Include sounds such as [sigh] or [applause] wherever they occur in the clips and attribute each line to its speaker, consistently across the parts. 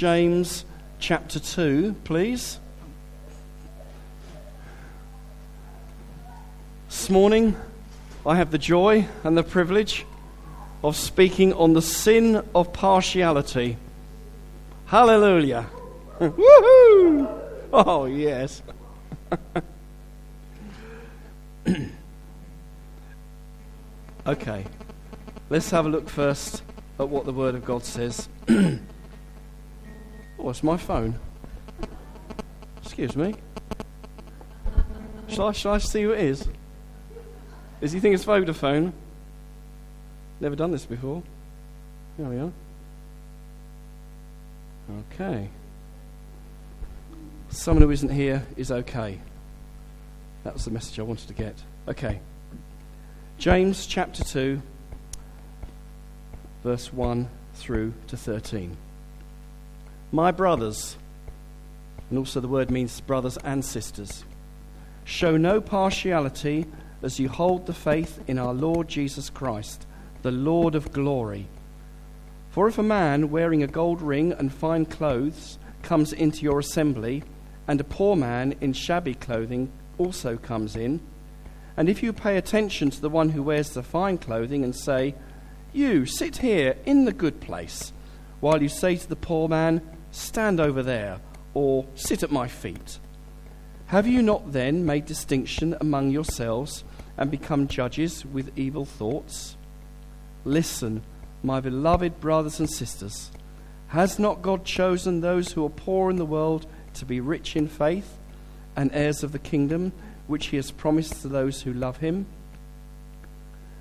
Speaker 1: James chapter 2, please. This morning, I have the joy and the privilege of speaking on the sin of partiality. Hallelujah! [laughs] Woohoo! Oh, yes. [laughs] okay, let's have a look first at what the Word of God says. [clears throat] Oh, it's my phone. Excuse me. Shall I, shall I see who it is? Does he think it's Vodafone? Never done this before. There we are. Okay. Someone who isn't here is okay. That was the message I wanted to get. Okay. James chapter 2, verse 1 through to 13. My brothers, and also the word means brothers and sisters, show no partiality as you hold the faith in our Lord Jesus Christ, the Lord of glory. For if a man wearing a gold ring and fine clothes comes into your assembly, and a poor man in shabby clothing also comes in, and if you pay attention to the one who wears the fine clothing and say, You sit here in the good place, while you say to the poor man, Stand over there, or sit at my feet. Have you not then made distinction among yourselves and become judges with evil thoughts? Listen, my beloved brothers and sisters. Has not God chosen those who are poor in the world to be rich in faith and heirs of the kingdom which he has promised to those who love him?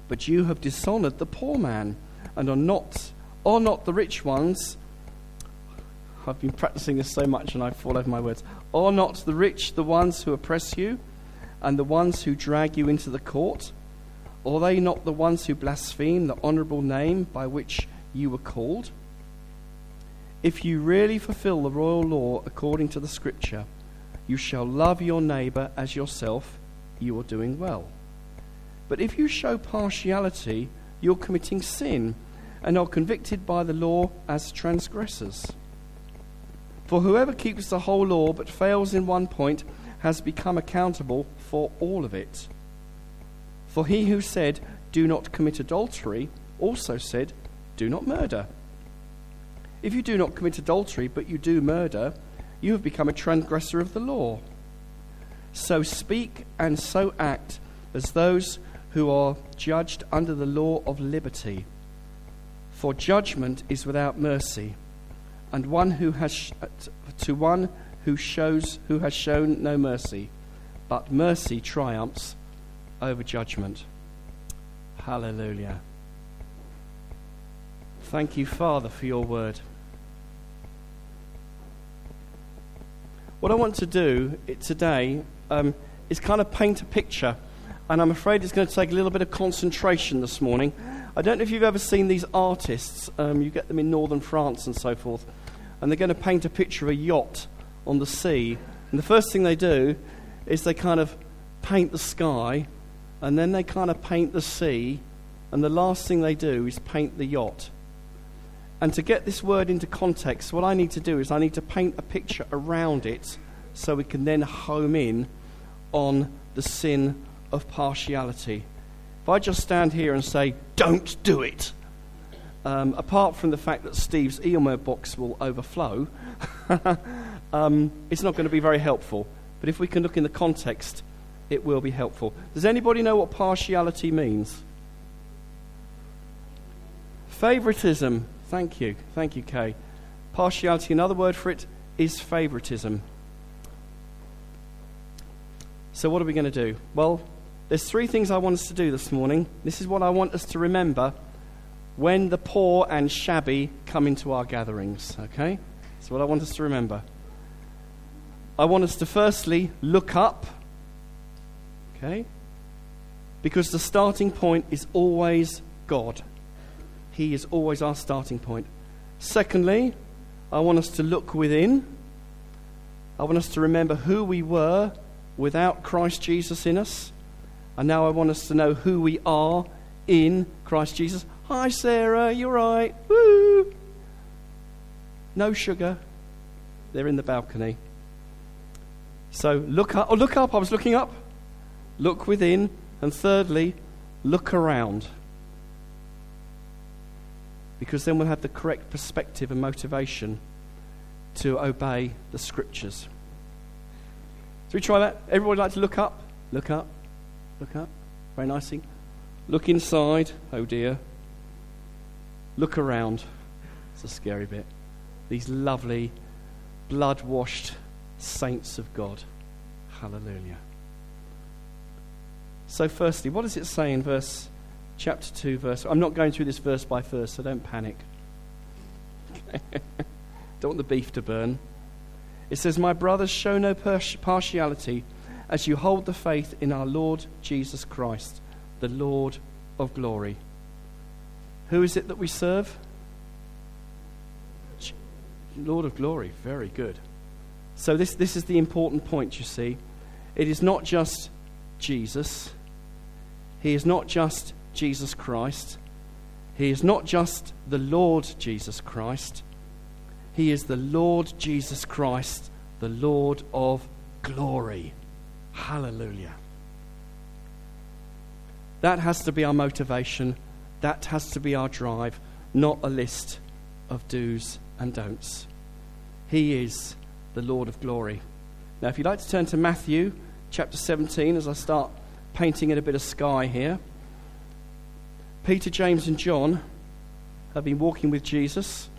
Speaker 1: But you have dishonored the poor man and are not are not the rich ones I've been practicing this so much and I fall over my words. Are not the rich the ones who oppress you and the ones who drag you into the court? Are they not the ones who blaspheme the honourable name by which you were called? If you really fulfill the royal law according to the scripture, you shall love your neighbour as yourself, you are doing well. But if you show partiality, you're committing sin and are convicted by the law as transgressors. For whoever keeps the whole law but fails in one point has become accountable for all of it. For he who said, Do not commit adultery, also said, Do not murder. If you do not commit adultery, but you do murder, you have become a transgressor of the law. So speak and so act as those who are judged under the law of liberty. For judgment is without mercy and one who has to one who shows who has shown no mercy, but mercy triumphs over judgment. Hallelujah. Thank you, Father, for your word. What I want to do today um, is kind of paint a picture, and I'm afraid it's going to take a little bit of concentration this morning. I don't know if you've ever seen these artists, um, you get them in northern France and so forth and they're going to paint a picture of a yacht on the sea. And the first thing they do is they kind of paint the sky, and then they kind of paint the sea, and the last thing they do is paint the yacht. And to get this word into context, what I need to do is I need to paint a picture around it so we can then home in on the sin of partiality. If I just stand here and say, don't do it, um, apart from the fact that Steve's email box will overflow, [laughs] um, it's not going to be very helpful. But if we can look in the context, it will be helpful. Does anybody know what partiality means? Favoritism. Thank you. Thank you, Kay. Partiality, another word for it is favoritism. So, what are we going to do? Well, there's three things I want us to do this morning. This is what I want us to remember when the poor and shabby come into our gatherings. Okay? That's what I want us to remember. I want us to firstly look up. Okay? Because the starting point is always God. He is always our starting point. Secondly, I want us to look within. I want us to remember who we were without Christ Jesus in us. And now I want us to know who we are in Christ Jesus. Hi, Sarah, you're right. Woo! No sugar, They're in the balcony. So look up. Oh, look up. I was looking up. Look within. And thirdly, look around. Because then we'll have the correct perspective and motivation to obey the scriptures. So we try that? Everybody like to look up? Look up. Look up. Very nicely. Look inside. Oh dear. Look around. It's a scary bit. These lovely, blood washed saints of God. Hallelujah. So, firstly, what does it say in verse chapter 2, verse? I'm not going through this verse by verse, so don't panic. [laughs] don't want the beef to burn. It says, My brothers, show no partiality as you hold the faith in our Lord Jesus Christ, the Lord of glory. Who is it that we serve? Lord of glory. Very good. So, this, this is the important point, you see. It is not just Jesus, He is not just Jesus Christ, He is not just the Lord Jesus Christ, He is the Lord Jesus Christ, the Lord of glory. Hallelujah. That has to be our motivation. That has to be our drive, not a list of do's and don'ts. He is the Lord of glory. Now, if you'd like to turn to Matthew chapter 17 as I start painting in a bit of sky here, Peter, James, and John have been walking with Jesus,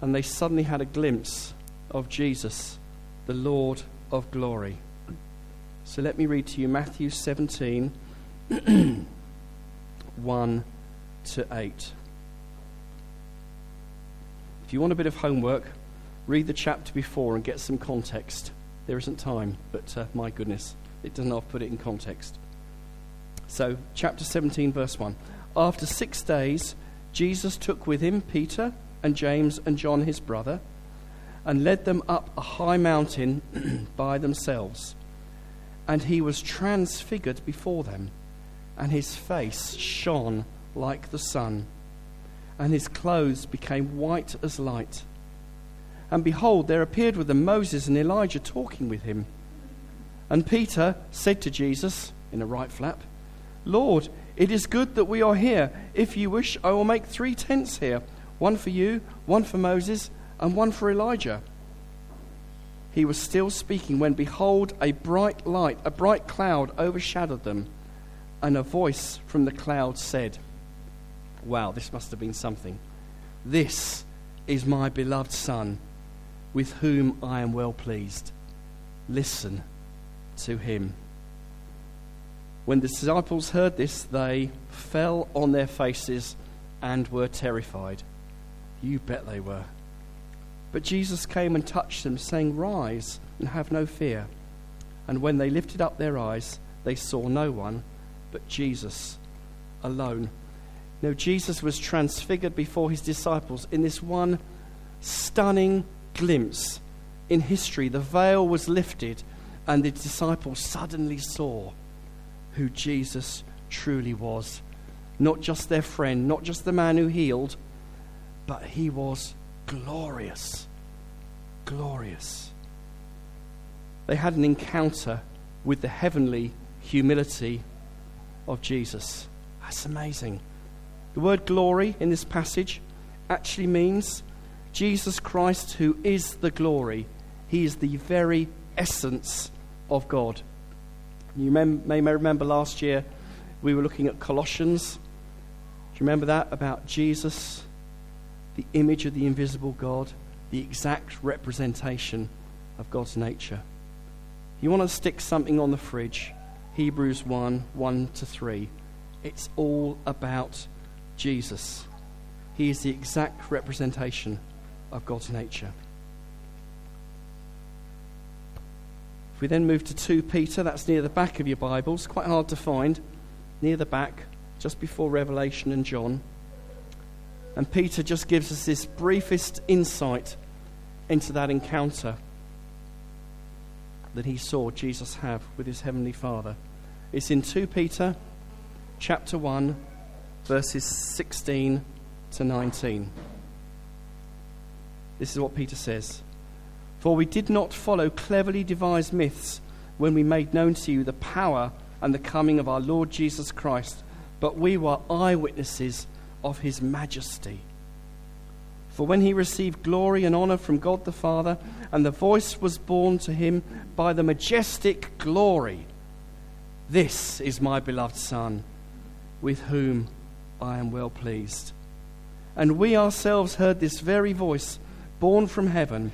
Speaker 1: and they suddenly had a glimpse of Jesus, the Lord of glory. So let me read to you Matthew 17 [clears throat] 1 to 8. If you want a bit of homework, read the chapter before and get some context. There isn't time, but uh, my goodness, it doesn't to put it in context. So, chapter 17, verse 1. After six days, Jesus took with him Peter and James and John, his brother, and led them up a high mountain [clears throat] by themselves. And he was transfigured before them, and his face shone like the sun, and his clothes became white as light. And behold, there appeared with them Moses and Elijah talking with him. And Peter said to Jesus, in a right flap, Lord, it is good that we are here. If you wish, I will make three tents here one for you, one for Moses, and one for Elijah. He was still speaking when, behold, a bright light, a bright cloud overshadowed them, and a voice from the cloud said, Wow, this must have been something. This is my beloved Son with whom I am well pleased. Listen to him. When the disciples heard this, they fell on their faces and were terrified. You bet they were. But Jesus came and touched them, saying, Rise and have no fear. And when they lifted up their eyes, they saw no one but Jesus alone. Now, Jesus was transfigured before his disciples in this one stunning glimpse in history, the veil was lifted, and the disciples suddenly saw who Jesus truly was. Not just their friend, not just the man who healed, but he was glorious. Glorious. They had an encounter with the heavenly humility of Jesus. That's amazing. The word glory in this passage actually means Jesus Christ, who is the glory, he is the very essence of God. You may, may remember last year we were looking at Colossians. Do you remember that? About Jesus, the image of the invisible God, the exact representation of God's nature. You want to stick something on the fridge, Hebrews 1 1 to 3. It's all about Jesus. He is the exact representation of God's nature. If we then move to 2 Peter, that's near the back of your Bibles, quite hard to find, near the back, just before Revelation and John. And Peter just gives us this briefest insight into that encounter that he saw Jesus have with his heavenly Father. It's in 2 Peter chapter 1 verses 16 to 19. This is what Peter says For we did not follow cleverly devised myths when we made known to you the power and the coming of our Lord Jesus Christ, but we were eyewitnesses of his majesty. For when he received glory and honor from God the Father, and the voice was borne to him by the majestic glory, This is my beloved Son, with whom I am well pleased. And we ourselves heard this very voice born from heaven,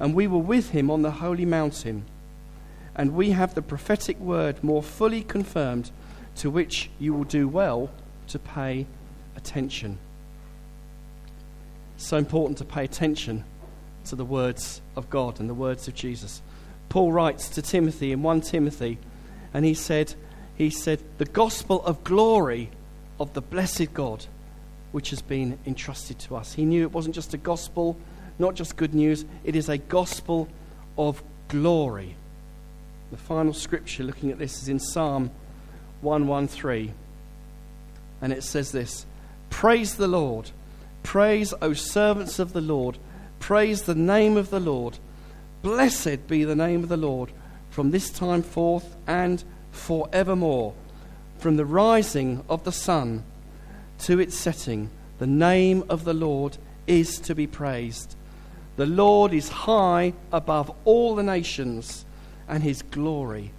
Speaker 1: and we were with him on the holy mountain. And we have the prophetic word more fully confirmed, to which you will do well to pay attention. So important to pay attention to the words of God and the words of Jesus. Paul writes to Timothy in 1 Timothy, and he said, he said, the gospel of glory of the blessed God, which has been entrusted to us. He knew it wasn't just a gospel, not just good news, it is a gospel of glory. The final scripture looking at this is in Psalm 113. And it says this Praise the Lord. Praise, O servants of the Lord. Praise the name of the Lord. Blessed be the name of the Lord from this time forth and forevermore. From the rising of the sun to its setting, the name of the Lord is to be praised. The Lord is high above all the nations, and his glory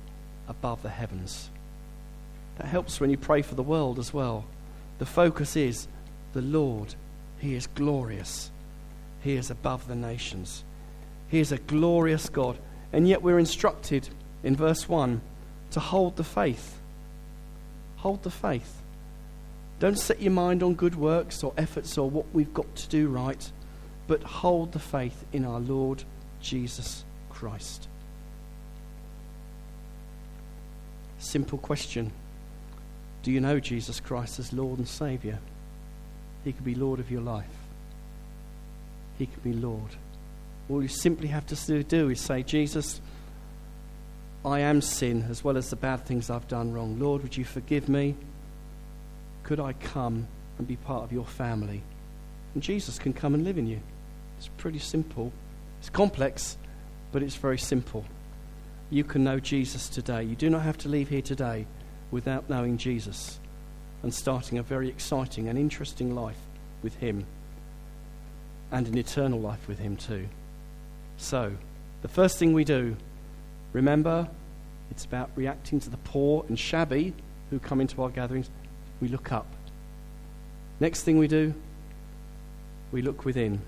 Speaker 1: above the heavens. That helps when you pray for the world as well. The focus is the Lord. He is glorious. He is above the nations. He is a glorious God. And yet we're instructed in verse 1 to hold the faith. Hold the faith. Don't set your mind on good works or efforts or what we've got to do right, but hold the faith in our Lord Jesus Christ. Simple question Do you know Jesus Christ as Lord and Saviour? He could be Lord of your life. He could be Lord. All you simply have to do is say, Jesus, I am sin as well as the bad things I've done wrong. Lord, would you forgive me? Could I come and be part of your family? And Jesus can come and live in you. It's pretty simple. It's complex, but it's very simple. You can know Jesus today. You do not have to leave here today without knowing Jesus and starting a very exciting and interesting life with Him and an eternal life with Him too. So, the first thing we do, remember, it's about reacting to the poor and shabby who come into our gatherings. We look up. Next thing we do, we look within.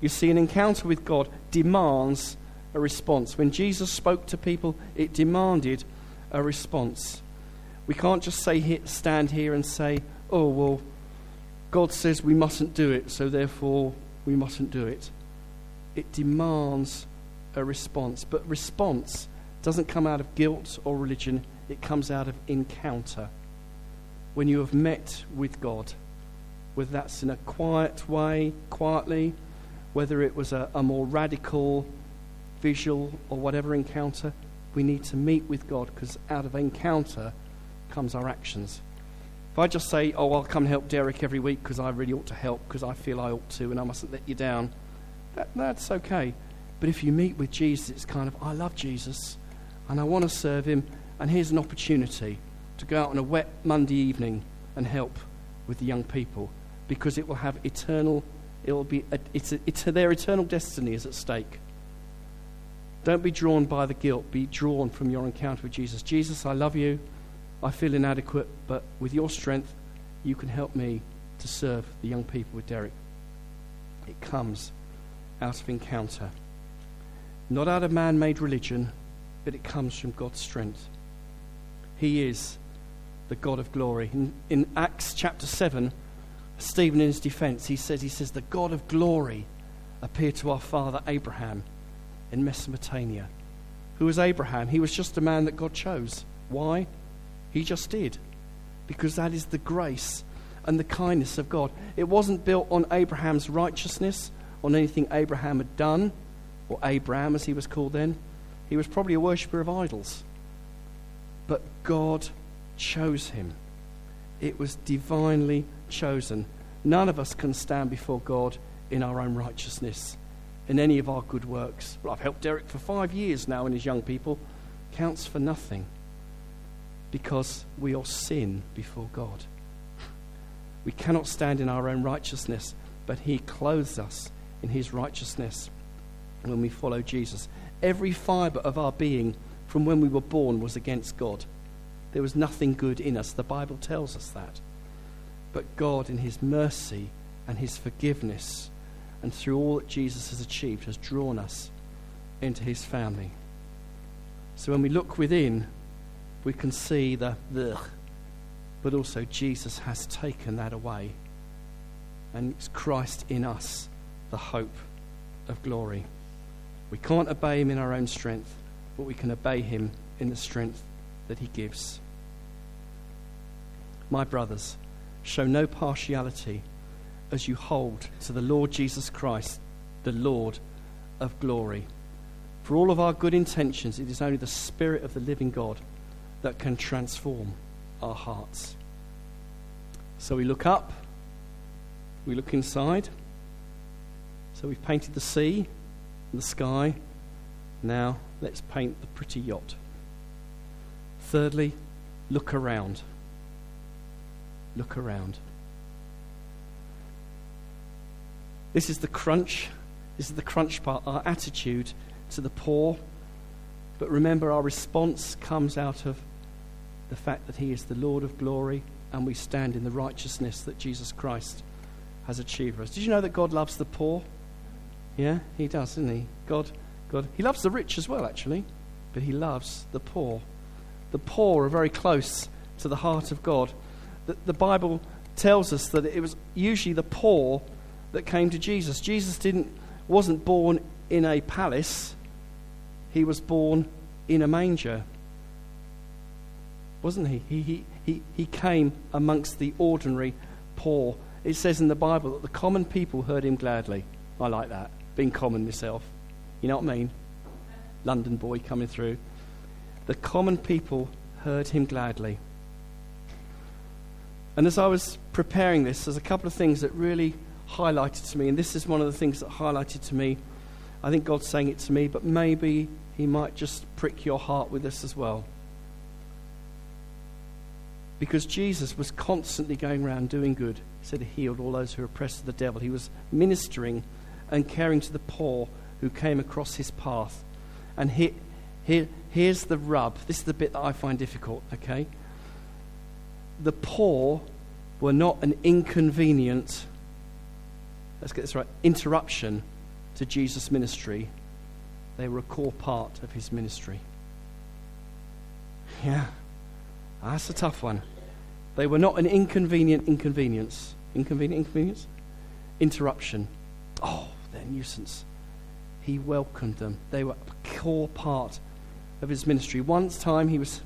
Speaker 1: You see, an encounter with God demands a response. When Jesus spoke to people, it demanded a response. We can't just say, stand here and say, oh, well, God says we mustn't do it, so therefore we mustn't do it. It demands a response. But response doesn't come out of guilt or religion, it comes out of encounter. When you have met with God, whether that's in a quiet way, quietly, whether it was a, a more radical, visual, or whatever encounter, we need to meet with God because out of encounter comes our actions. If I just say, oh, I'll come help Derek every week because I really ought to help because I feel I ought to and I mustn't let you down, that, that's okay. But if you meet with Jesus, it's kind of, I love Jesus and I want to serve him, and here's an opportunity to go out on a wet Monday evening and help with the young people because it will have eternal, it will be, it's, it's their eternal destiny is at stake. Don't be drawn by the guilt, be drawn from your encounter with Jesus. Jesus, I love you. I feel inadequate, but with your strength, you can help me to serve the young people with Derek. It comes out of encounter, not out of man made religion, but it comes from God's strength. He is the God of glory. In, in Acts chapter 7, Stephen, in his defense, he says, he says, The God of glory appeared to our father Abraham in Mesopotamia. Who was Abraham? He was just a man that God chose. Why? He just did. Because that is the grace and the kindness of God. It wasn't built on Abraham's righteousness, on anything Abraham had done, or Abram as he was called then. He was probably a worshipper of idols. But God chose him. It was divinely chosen. None of us can stand before God in our own righteousness. in any of our good works. Well, I've helped Derek for five years now and his young people. Counts for nothing because we all sin before God. We cannot stand in our own righteousness, but He clothes us in His righteousness when we follow Jesus. Every fibre of our being from when we were born was against God. There was nothing good in us. The Bible tells us that. But God, in His mercy and His forgiveness, and through all that Jesus has achieved, has drawn us into His family. So when we look within, we can see the, the but also Jesus has taken that away. And it's Christ in us, the hope of glory. We can't obey him in our own strength, but we can obey him in the strength that he gives. My brothers, show no partiality as you hold to the Lord Jesus Christ, the Lord of glory. For all of our good intentions, it is only the Spirit of the living God that can transform our hearts. So we look up, we look inside. So we've painted the sea the sky. Now let's paint the pretty yacht. Thirdly, look around. Look around. This is the crunch. This is the crunch part, our attitude to the poor. But remember, our response comes out of the fact that He is the Lord of glory and we stand in the righteousness that Jesus Christ has achieved for us. Did you know that God loves the poor? Yeah, He does, doesn't He? God, God, He loves the rich as well, actually, but He loves the poor. The poor are very close to the heart of God. The, the Bible tells us that it was usually the poor that came to Jesus. Jesus didn't, wasn't born in a palace, He was born in a manger wasn't he? He, he, he, he came amongst the ordinary poor. It says in the Bible that the common people heard him gladly. I like that, being common myself. You know what I mean? London boy coming through. The common people heard him gladly. And as I was preparing this, there's a couple of things that really highlighted to me, and this is one of the things that highlighted to me. I think God's saying it to me, but maybe He might just prick your heart with this as well because Jesus was constantly going around doing good. He said he healed all those who were oppressed of the devil. He was ministering and caring to the poor who came across his path. And he, he, here's the rub. This is the bit that I find difficult, okay? The poor were not an inconvenient, let's get this right, interruption to Jesus' ministry. They were a core part of his ministry. Yeah. That's a tough one. They were not an inconvenient inconvenience. Inconvenient inconvenience? Interruption. Oh, their nuisance. He welcomed them. They were a core part of his ministry. Once time he was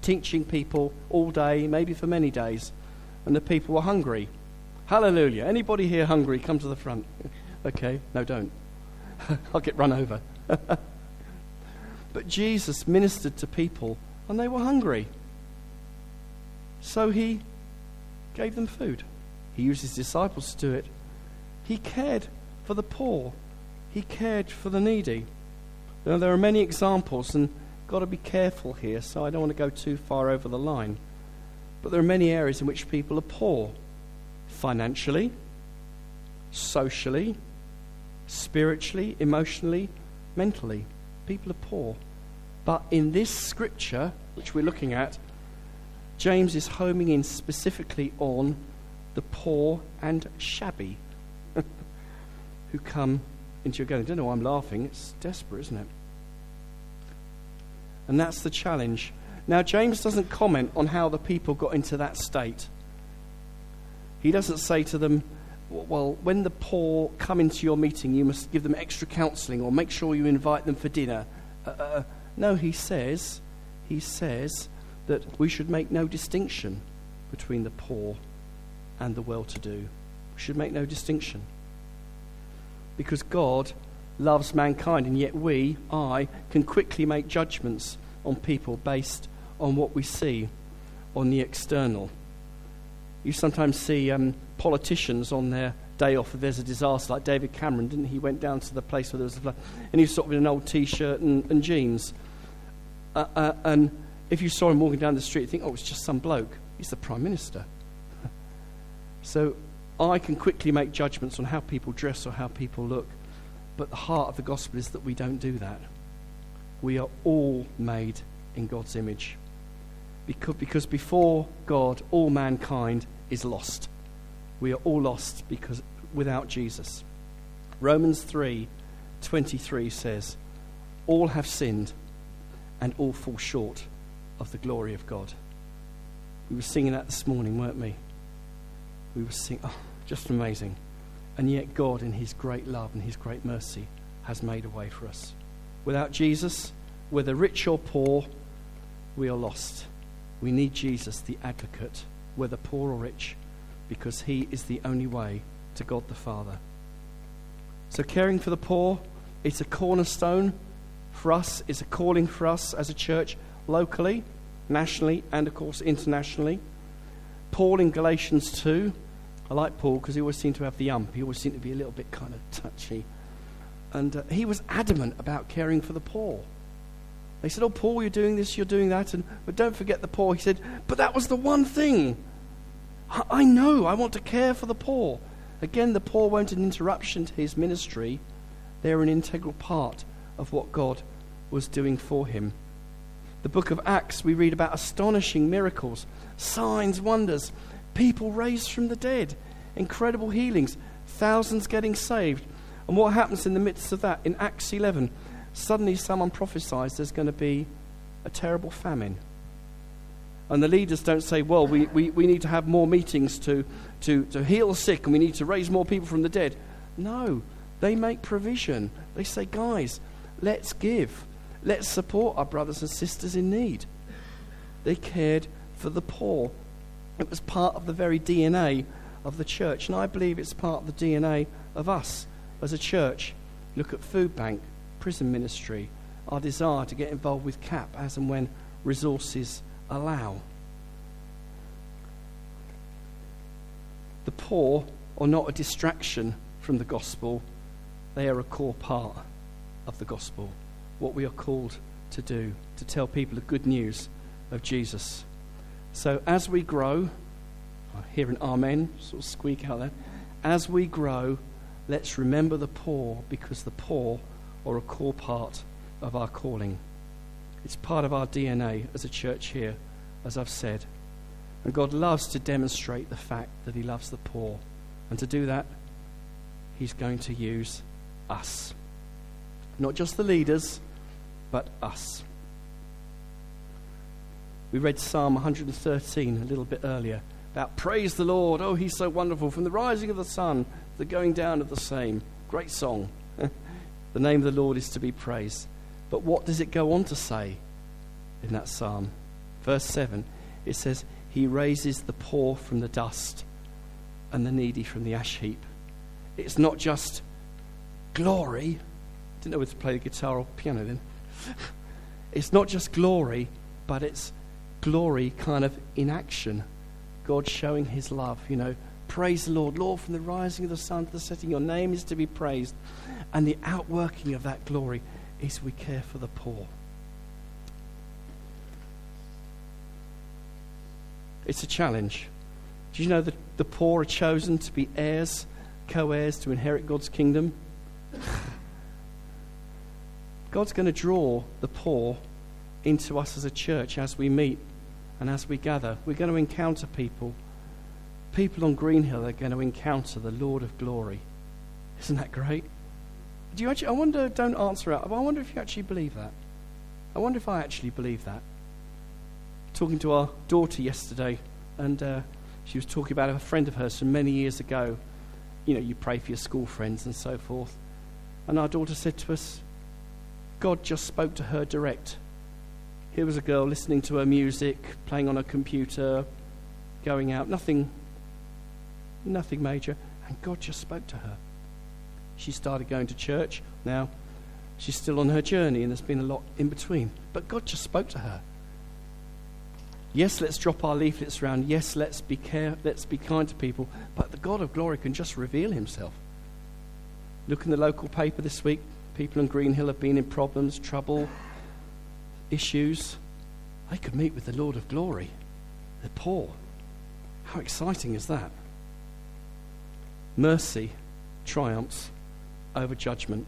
Speaker 1: teaching people all day, maybe for many days, and the people were hungry. Hallelujah. Anybody here hungry, come to the front. [laughs] okay, no, don't. [laughs] I'll get run over. [laughs] but Jesus ministered to people, and they were hungry. So he gave them food. He used his disciples to do it. He cared for the poor, he cared for the needy. Now, there are many examples, and got to be careful here, so I don't want to go too far over the line. But there are many areas in which people are poor financially, socially, spiritually, emotionally, mentally. People are poor. But in this scripture, which we're looking at, James is homing in specifically on the poor and shabby who come into your going. I don't know why I'm laughing. It's desperate, isn't it? And that's the challenge. Now, James doesn't comment on how the people got into that state. He doesn't say to them, well, when the poor come into your meeting, you must give them extra counseling or make sure you invite them for dinner. Uh, uh, uh no, he says, he says, that we should make no distinction between the poor and the well to do. We should make no distinction. Because God loves mankind, and yet we, I, can quickly make judgments on people based on what we see on the external. You sometimes see um, politicians on their day off if there's a disaster, like David Cameron, didn't he? Went down to the place where there was a flood, and he was sort of in an old T-shirt and, and jeans. Uh, uh, and if you saw him walking down the street, you think, oh, it's just some bloke. He's the Prime Minister. [laughs] so I can quickly make judgments on how people dress or how people look. But the heart of the gospel is that we don't do that. We are all made in God's image. Because, because before God, all mankind is lost. We are all lost because without Jesus. Romans 3 23 says, All have sinned and all fall short of the glory of God. We were singing that this morning, weren't we? We were singing, oh, just amazing. And yet, God, in His great love and His great mercy, has made a way for us. Without Jesus, whether rich or poor, we are lost. We need Jesus, the advocate, whether poor or rich, because He is the only way to God the Father. So, caring for the poor, it's a cornerstone for us, it's a calling for us as a church locally, nationally, and of course internationally. Paul in Galatians 2 I like Paul because he always seemed to have the ump. He always seemed to be a little bit kind of touchy. And uh, he was adamant about caring for the poor. They said, Oh, Paul, you're doing this, you're doing that, and, but don't forget the poor. He said, But that was the one thing. I, I know, I want to care for the poor. Again, the poor weren't an interruption to his ministry, they're an integral part of what God was doing for him. The book of Acts, we read about astonishing miracles, signs, wonders people raised from the dead, incredible healings, thousands getting saved. And what happens in the midst of that? In Acts 11, suddenly someone prophesies there's going to be a terrible famine. And the leaders don't say, well, we, we, we need to have more meetings to, to, to heal sick and we need to raise more people from the dead. No, they make provision. They say, guys, let's give. Let's support our brothers and sisters in need. They cared for the poor. It was part of the very DNA of the church, and I believe it's part of the DNA of us as a church. Look at food bank, prison ministry, our desire to get involved with CAP as and when resources allow. The poor are not a distraction from the gospel, they are a core part of the gospel. What we are called to do, to tell people the good news of Jesus. So as we grow, I hear an amen sort of squeak out there. As we grow, let's remember the poor because the poor are a core part of our calling. It's part of our DNA as a church here, as I've said. And God loves to demonstrate the fact that He loves the poor. And to do that, He's going to use us. Not just the leaders, but us. We read Psalm 113 a little bit earlier about praise the Lord. Oh, he's so wonderful. From the rising of the sun to the going down of the same. Great song. [laughs] the name of the Lord is to be praised. But what does it go on to say in that psalm? Verse 7 it says, He raises the poor from the dust and the needy from the ash heap. It's not just glory. I Didn't know whether to play the guitar or piano then. [laughs] it's not just glory, but it's glory kind of in action. God showing his love, you know. Praise the Lord. Lord, from the rising of the sun to the setting, your name is to be praised. And the outworking of that glory is we care for the poor. It's a challenge. Do you know that the poor are chosen to be heirs, co heirs to inherit God's kingdom? [laughs] God's going to draw the poor into us as a church as we meet and as we gather, we're going to encounter people. People on Greenhill are going to encounter the Lord of glory. Isn't that great? Do you actually, I wonder, don't answer it, I wonder if you actually believe that. I wonder if I actually believe that. Talking to our daughter yesterday, and uh, she was talking about a friend of hers from many years ago. You know, you pray for your school friends and so forth. And our daughter said to us, God just spoke to her direct. Here was a girl listening to her music, playing on a computer, going out, nothing, nothing major, and God just spoke to her. She started going to church. Now, she's still on her journey, and there's been a lot in between. But God just spoke to her. Yes, let's drop our leaflets around. Yes, let's be care, let's be kind to people. But the God of glory can just reveal himself. Look in the local paper this week. People in Greenhill have been in problems, trouble, issues. They could meet with the Lord of glory. They're poor. How exciting is that? Mercy triumphs over judgment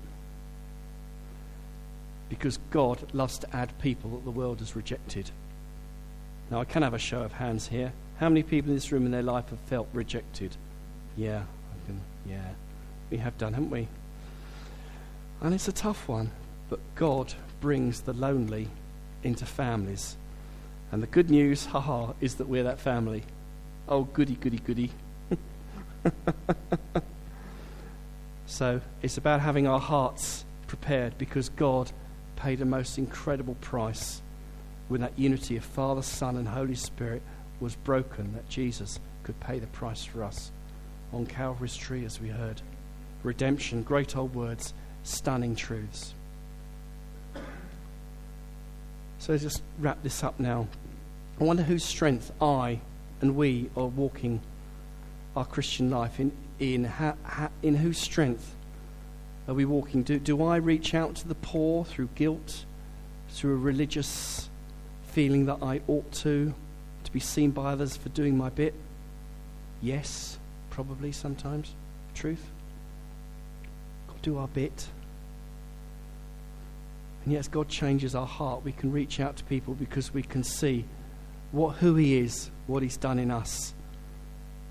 Speaker 1: because God loves to add people that the world has rejected. Now, I can have a show of hands here. How many people in this room in their life have felt rejected? Yeah, I can, yeah. We have done, haven't we? And it's a tough one, but God brings the lonely into families. And the good news, haha, is that we're that family. Oh, goody, goody, goody. [laughs] so it's about having our hearts prepared because God paid a most incredible price when that unity of Father, Son, and Holy Spirit was broken, that Jesus could pay the price for us on Calvary's tree, as we heard. Redemption, great old words, stunning truths. So just wrap this up now. I wonder whose strength I and we are walking our Christian life in. In, ha, ha, in whose strength are we walking? Do, do I reach out to the poor through guilt, through a religious feeling that I ought to, to be seen by others for doing my bit? Yes, probably sometimes. Truth. Do our bit. And yet, as God changes our heart, we can reach out to people because we can see what, who He is, what He's done in us,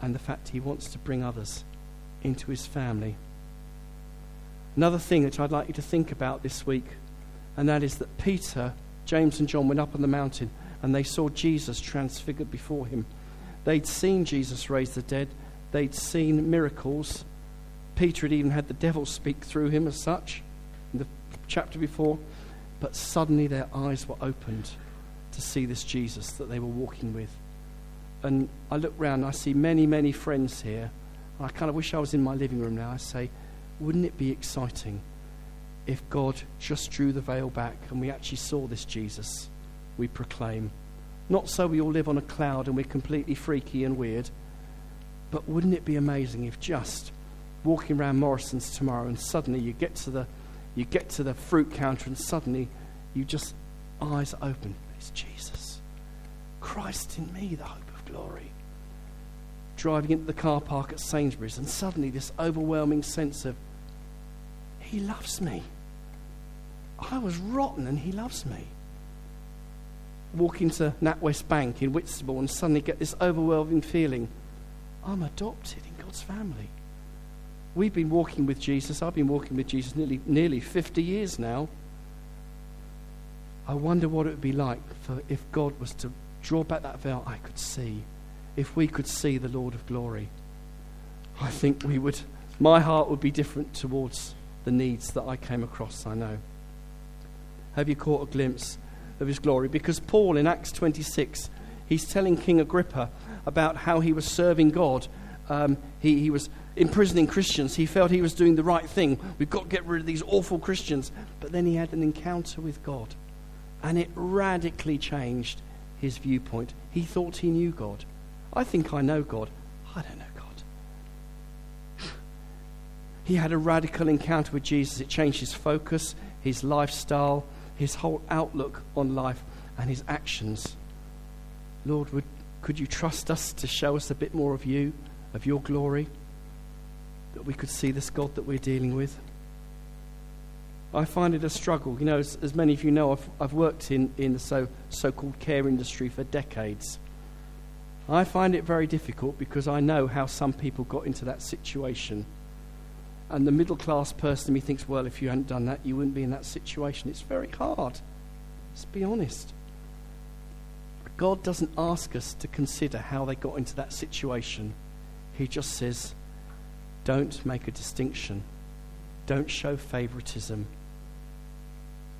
Speaker 1: and the fact He wants to bring others into His family. Another thing that I'd like you to think about this week, and that is that Peter James and John went up on the mountain and they saw Jesus transfigured before him. They'd seen Jesus raise the dead, they'd seen miracles. Peter had even had the devil speak through him as such in the chapter before. But suddenly their eyes were opened to see this Jesus that they were walking with. And I look round and I see many, many friends here. and I kind of wish I was in my living room now. I say, wouldn't it be exciting if God just drew the veil back and we actually saw this Jesus we proclaim. Not so we all live on a cloud and we're completely freaky and weird, but wouldn't it be amazing if just walking around Morrison's tomorrow and suddenly you get to the you get to the fruit counter and suddenly you just eyes open. It's Jesus. Christ in me, the hope of glory. Driving into the car park at Sainsbury's and suddenly this overwhelming sense of He loves me. I was rotten and he loves me. Walk into NatWest Bank in Whitstable and suddenly get this overwhelming feeling I'm adopted in God's family. We've been walking with Jesus. I've been walking with Jesus nearly, nearly 50 years now. I wonder what it would be like for if God was to draw back that veil, I could see. If we could see the Lord of glory, I think we would, my heart would be different towards the needs that I came across, I know. Have you caught a glimpse of his glory? Because Paul in Acts 26, he's telling King Agrippa about how he was serving God. Um, he, he was imprisoning Christians. He felt he was doing the right thing. We've got to get rid of these awful Christians. But then he had an encounter with God, and it radically changed his viewpoint. He thought he knew God. I think I know God. I don't know God. [sighs] he had a radical encounter with Jesus. It changed his focus, his lifestyle, his whole outlook on life and his actions. Lord, would, could you trust us to show us a bit more of you, of your glory, that we could see this God that we're dealing with? I find it a struggle. You know, as, as many of you know, I've, I've worked in, in the so, so-called care industry for decades. I find it very difficult because I know how some people got into that situation and the middle class person me thinks, well, if you hadn't done that, you wouldn't be in that situation. It's very hard. Let's be honest. God doesn't ask us to consider how they got into that situation. He just says, don't make a distinction, don't show favoritism.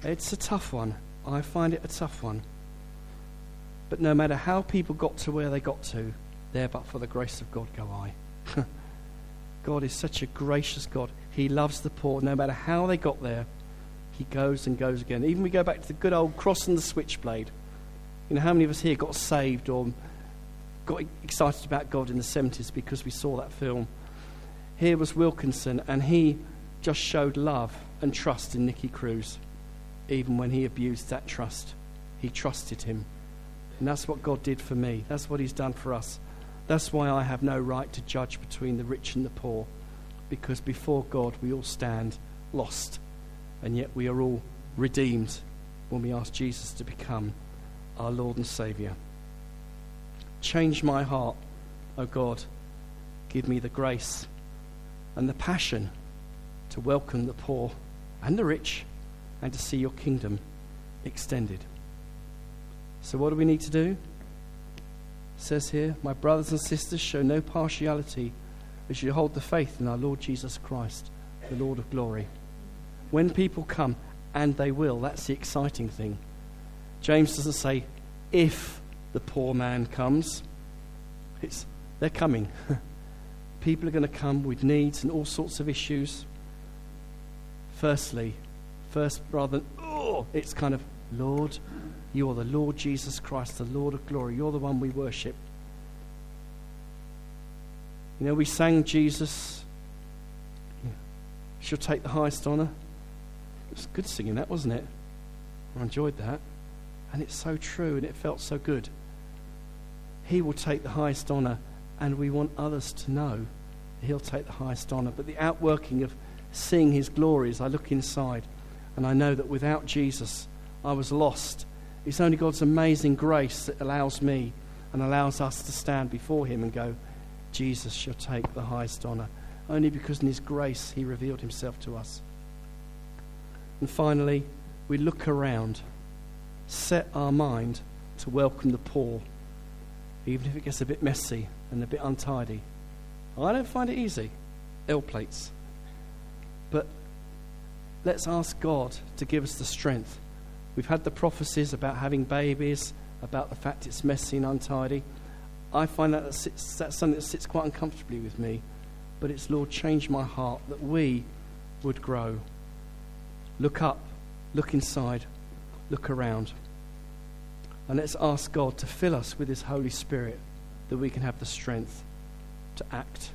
Speaker 1: It's a tough one. I find it a tough one. But no matter how people got to where they got to, there but for the grace of God go I. [laughs] God is such a gracious God. He loves the poor. No matter how they got there, He goes and goes again. Even we go back to the good old cross and the switchblade. You know, how many of us here got saved or got excited about God in the 70s because we saw that film? Here was Wilkerson, and he just showed love and trust in Nicky Cruz, even when he abused that trust. He trusted him. And that's what God did for me. That's what He's done for us. That's why I have no right to judge between the rich and the poor, because before God we all stand lost, and yet we are all redeemed when we ask Jesus to become our Lord and Saviour. Change my heart, O God. Give me the grace and the passion to welcome the poor and the rich and to see your kingdom extended. So, what do we need to do? It says here, My brothers and sisters, show no partiality as you hold the faith in our Lord Jesus Christ, the Lord of glory. When people come, and they will, that's the exciting thing. James doesn't say, if the poor man comes, it's, they're coming. [laughs] people are going to come with needs and all sorts of issues. Firstly, first rather than, oh, it's kind of, Lord, you are the Lord Jesus Christ, the Lord of glory. You're the one we worship. You know, we sang Jesus, she'll take the highest honor. It was good singing that, wasn't it? I enjoyed that. And it's so true and it felt so good. He will take the highest honor, and we want others to know he'll take the highest honor. But the outworking of seeing his glory as I look inside, and I know that without Jesus, I was lost it's only God's amazing grace that allows me and allows us to stand before Him and go, Jesus shall take the highest honor. Only because in His grace He revealed Himself to us. And finally, we look around, set our mind to welcome the poor, even if it gets a bit messy and a bit untidy. I don't find it easy, L plates. But let's ask God to give us the strength We've had the prophecies about having babies, about the fact it's messy and untidy. I find that sits, that's something that sits quite uncomfortably with me. But it's, Lord, change my heart that we would grow. Look up, look inside, look around. And let's ask God to fill us with His Holy Spirit that we can have the strength to act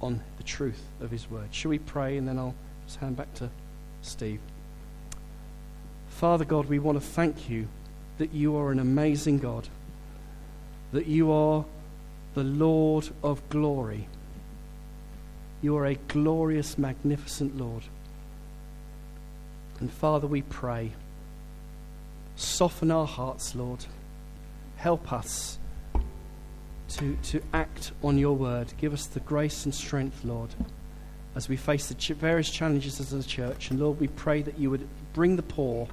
Speaker 1: on the truth of His Word. Shall we pray and then I'll just hand back to Steve. Father God, we want to thank you that you are an amazing God, that you are the Lord of glory. You are a glorious, magnificent Lord. And Father, we pray, soften our hearts, Lord. Help us to, to act on your word. Give us the grace and strength, Lord, as we face the ch- various challenges as a church. And Lord, we pray that you would bring the poor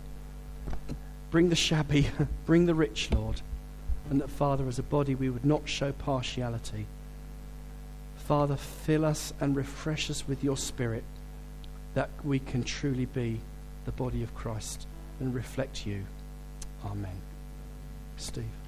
Speaker 1: Bring the shabby, [laughs] bring the rich, Lord. And that, Father, as a body, we would not show partiality. Father, fill us and refresh us with your Spirit that we can truly be the body of Christ and reflect you. Amen. Steve.